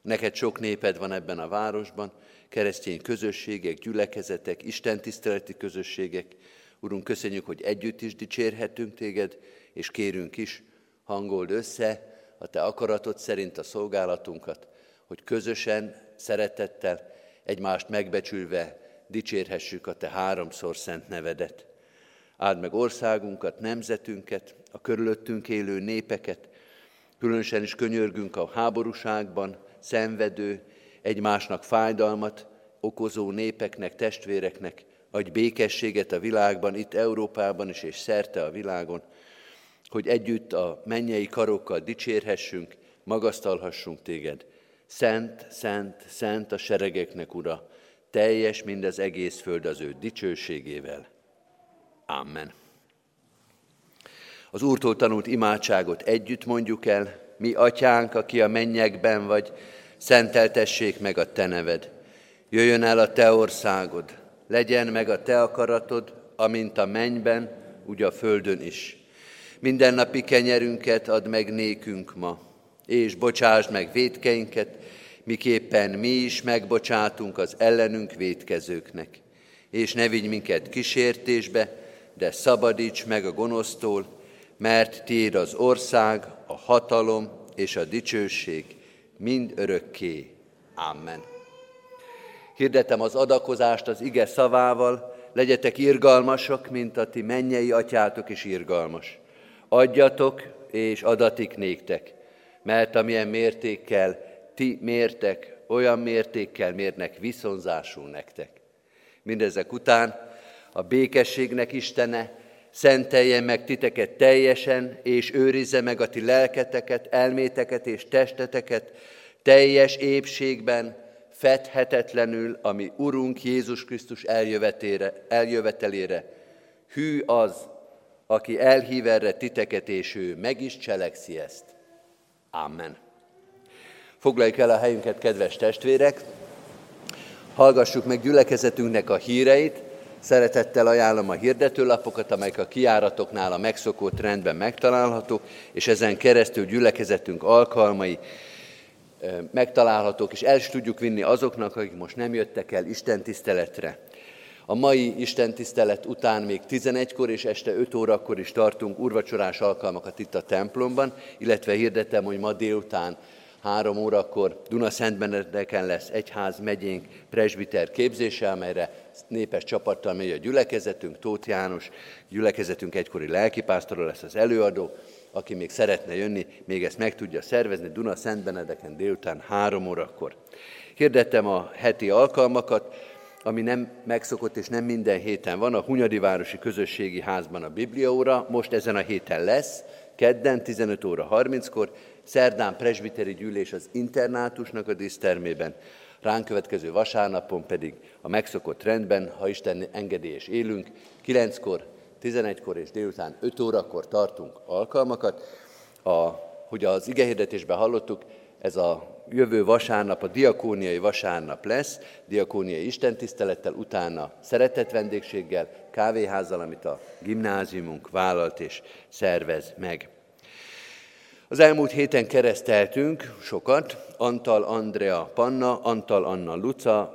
Neked sok néped van ebben a városban, keresztény közösségek, gyülekezetek, istentiszteleti közösségek. Urunk, köszönjük, hogy együtt is dicsérhetünk téged, és kérünk is, hangold össze a te akaratod szerint a szolgálatunkat, hogy közösen, szeretettel, egymást megbecsülve dicsérhessük a te háromszor szent nevedet. Áld meg országunkat, nemzetünket, a körülöttünk élő népeket, különösen is könyörgünk a háborúságban, szenvedő, egymásnak fájdalmat okozó népeknek, testvéreknek, adj békességet a világban, itt Európában is és szerte a világon, hogy együtt a mennyei karokkal dicsérhessünk, magasztalhassunk téged. Szent, szent, szent a seregeknek, Ura, teljes mindez egész föld az ő dicsőségével. Amen. Az Úrtól tanult imádságot együtt mondjuk el, mi atyánk, aki a mennyekben vagy, szenteltessék meg a te neved. Jöjjön el a te országod, legyen meg a te akaratod, amint a mennyben, úgy a földön is. Mindennapi kenyerünket add meg nékünk ma, és bocsásd meg védkeinket, miképpen mi is megbocsátunk az ellenünk védkezőknek. És ne vigy minket kísértésbe, de szabadíts meg a gonosztól, mert tiéd az ország, a hatalom és a dicsőség mind örökké. Amen. Hirdetem az adakozást az ige szavával, legyetek irgalmasak, mint a ti mennyei atyátok is irgalmas. Adjatok, és adatik néktek, mert amilyen mértékkel ti mértek, olyan mértékkel mérnek viszonzásul nektek. Mindezek után a békességnek Istene szentelje meg titeket teljesen, és őrizze meg a ti lelketeket, elméteket és testeteket teljes épségben, fedhetetlenül, ami Urunk Jézus Krisztus eljövetelére. Hű az, aki elhív erre titeket, és ő meg is cselekszi ezt. Amen. Foglaljuk el a helyünket, kedves testvérek! Hallgassuk meg gyülekezetünknek a híreit, Szeretettel ajánlom a hirdetőlapokat, amelyek a kiáratoknál a megszokott rendben megtalálhatók, és ezen keresztül gyülekezetünk alkalmai megtalálhatók, és el is tudjuk vinni azoknak, akik most nem jöttek el Isten tiszteletre. A mai Isten tisztelet után még 11-kor és este 5 órakor is tartunk urvacsorás alkalmakat itt a templomban, illetve hirdetem, hogy ma délután három órakor Szentbenedeken lesz egyház megyénk presbiter képzése, amelyre népes csapattal megy a gyülekezetünk, Tóth János, gyülekezetünk egykori lelkipásztora lesz az előadó, aki még szeretne jönni, még ezt meg tudja szervezni Duna Szentbenedeken délután három órakor. Hirdettem a heti alkalmakat, ami nem megszokott és nem minden héten van, a Hunyadi Városi Közösségi Házban a Bibliaóra, most ezen a héten lesz, kedden 15 óra 30-kor, szerdán presbiteri gyűlés az internátusnak a dísztermében, ránk következő vasárnapon pedig a megszokott rendben, ha Isten engedi és élünk, 9-kor, 11-kor és délután 5 órakor tartunk alkalmakat. A, hogy az igehirdetésben hallottuk, ez a jövő vasárnap a diakóniai vasárnap lesz, diakóniai istentisztelettel, utána szeretett vendégséggel, kávéházzal, amit a gimnáziumunk vállalt és szervez meg. Az elmúlt héten kereszteltünk sokat, Antal Andrea Panna, Antal Anna Luca,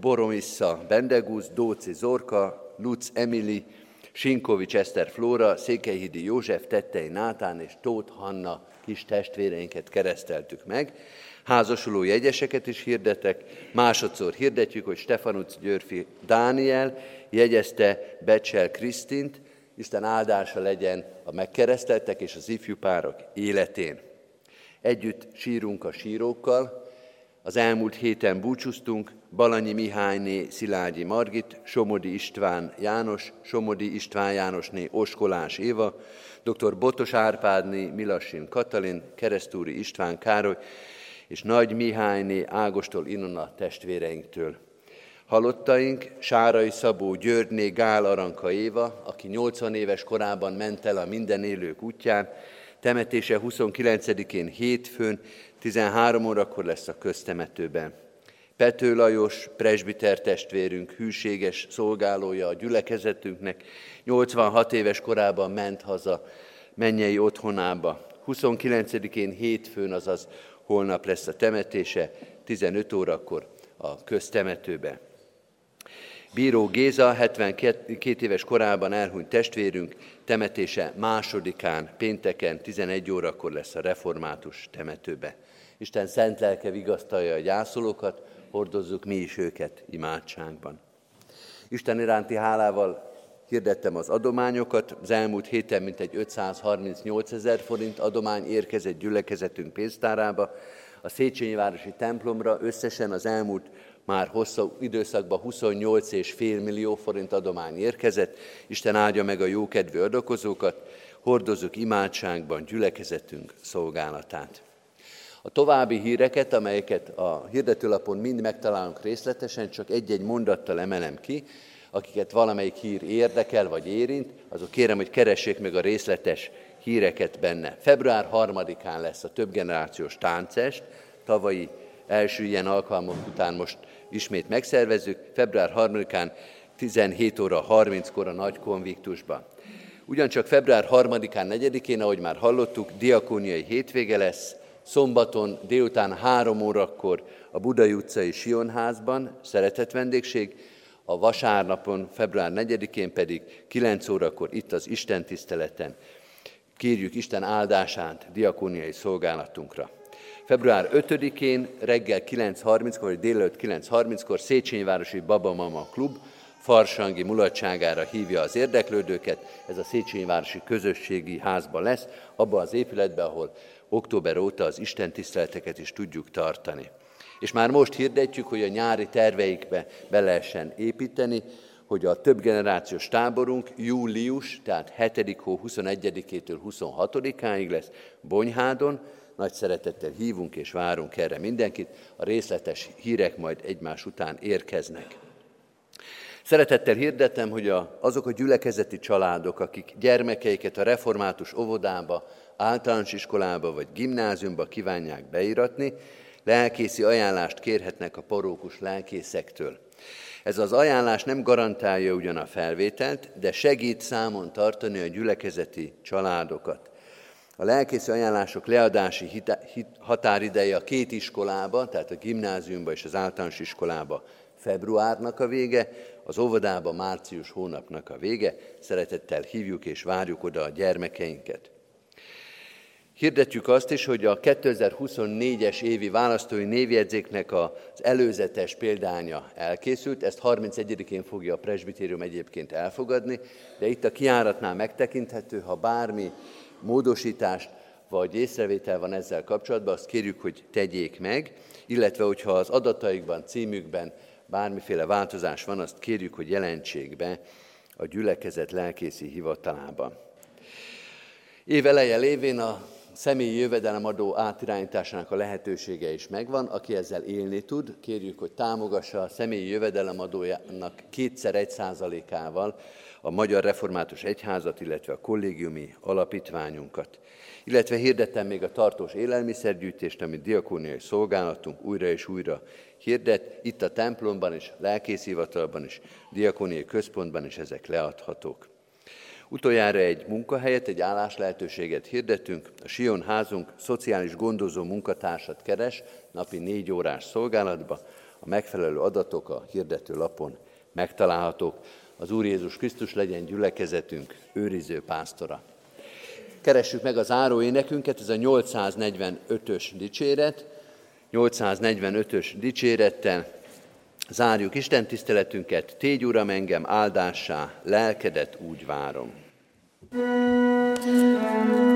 Boromissa Bendegúz, Dóci Zorka, Luc Emili, Sinkovics Eszter Flóra, Székelyhidi József, Tettei Nátán és Tóth Hanna kis testvéreinket kereszteltük meg. Házasuló jegyeseket is hirdetek. Másodszor hirdetjük, hogy Stefanuc Györfi Dániel jegyezte Becsel Krisztint, Isten áldása legyen a megkereszteltek és az ifjú párok életén. Együtt sírunk a sírókkal, az elmúlt héten búcsúztunk, Balanyi Mihályné Szilágyi Margit, Somodi István János, Somodi István Jánosné Oskolás Éva, dr. Botos Árpádné Milassin Katalin, Keresztúri István Károly, és Nagy Mihályné Ágostól Inona testvéreinktől. Halottaink Sárai Szabó Györgyné Gál Aranka Éva, aki 80 éves korában ment el a minden élők útján, temetése 29-én hétfőn, 13 órakor lesz a köztemetőben. Pető Lajos, presbiter testvérünk, hűséges szolgálója a gyülekezetünknek, 86 éves korában ment haza mennyei otthonába. 29-én hétfőn, azaz holnap lesz a temetése, 15 órakor a köztemetőbe. Bíró Géza, 72 éves korában elhunyt testvérünk, temetése másodikán, pénteken, 11 órakor lesz a református temetőbe. Isten szent lelke vigasztalja a gyászolókat, hordozzuk mi is őket imádságban. Isten iránti hálával hirdettem az adományokat. Az elmúlt héten mintegy 538 ezer forint adomány érkezett gyülekezetünk pénztárába. A Széchenyi Városi templomra összesen az elmúlt már hosszú időszakban 28,5 millió forint adomány érkezett. Isten áldja meg a jókedvű adakozókat, hordozzuk imádságban gyülekezetünk szolgálatát. A további híreket, amelyeket a hirdetőlapon mind megtalálunk részletesen, csak egy-egy mondattal emelem ki, akiket valamelyik hír érdekel vagy érint, azok kérem, hogy keressék meg a részletes híreket benne. Február 3-án lesz a többgenerációs táncest, tavalyi első ilyen alkalmok után most ismét megszervezzük, február 3-án 17 óra 30-kor a nagy konviktusban. Ugyancsak február 3-án, 4-én, ahogy már hallottuk, diakóniai hétvége lesz, szombaton délután 3 órakor a Budai utcai Sionházban, szeretett vendégség, a vasárnapon, február 4-én pedig 9 órakor itt az Isten tiszteleten kérjük Isten áldását diakóniai szolgálatunkra. Február 5-én reggel 9.30-kor, vagy délelőtt 9.30-kor Széchenyvárosi Baba Mama Klub farsangi mulatságára hívja az érdeklődőket. Ez a Széchenyvárosi Közösségi Házban lesz, abban az épületben, ahol október óta az Isten tiszteleteket is tudjuk tartani. És már most hirdetjük, hogy a nyári terveikbe be lehessen építeni, hogy a több generációs táborunk július, tehát 7. hó 21-től 26-áig lesz Bonyhádon, nagy szeretettel hívunk és várunk erre mindenkit, a részletes hírek majd egymás után érkeznek. Szeretettel hirdetem, hogy azok a gyülekezeti családok, akik gyermekeiket a református óvodába, általános iskolába vagy gimnáziumba kívánják beiratni, lelkészi ajánlást kérhetnek a parókus lelkészektől. Ez az ajánlás nem garantálja ugyan a felvételt, de segít számon tartani a gyülekezeti családokat. A lelkészi ajánlások leadási határideje a két iskolába, tehát a gimnáziumba és az általános iskolába februárnak a vége, az óvodába március hónapnak a vége. Szeretettel hívjuk és várjuk oda a gyermekeinket. Hirdetjük azt is, hogy a 2024-es évi választói névjegyzéknek az előzetes példánya elkészült, ezt 31-én fogja a presbitérium egyébként elfogadni, de itt a kiáratnál megtekinthető, ha bármi módosítást vagy észrevétel van ezzel kapcsolatban, azt kérjük, hogy tegyék meg, illetve hogyha az adataikban, címükben bármiféle változás van, azt kérjük, hogy jelentsék be a gyülekezet lelkészi hivatalába. Év eleje lévén a személyi jövedelemadó átirányításának a lehetősége is megvan. Aki ezzel élni tud, kérjük, hogy támogassa a személyi jövedelemadójának kétszer egy százalékával a Magyar Református Egyházat, illetve a kollégiumi alapítványunkat. Illetve hirdettem még a tartós élelmiszergyűjtést, amit diakóniai szolgálatunk újra és újra hirdet, itt a templomban is, lelkészhivatalban is, diakóniai központban is ezek leadhatók. Utoljára egy munkahelyet, egy álláslehetőséget hirdetünk. A Sion házunk szociális gondozó munkatársat keres, napi négy órás szolgálatba. A megfelelő adatok a hirdető lapon megtalálhatók. Az Úr Jézus Krisztus legyen gyülekezetünk őriző pásztora. Keressük meg az áró énekünket, ez a 845-ös dicséret. 845-ös dicsérettel zárjuk Isten tiszteletünket. Tégy Uram engem áldássá, lelkedet úgy várom. thank you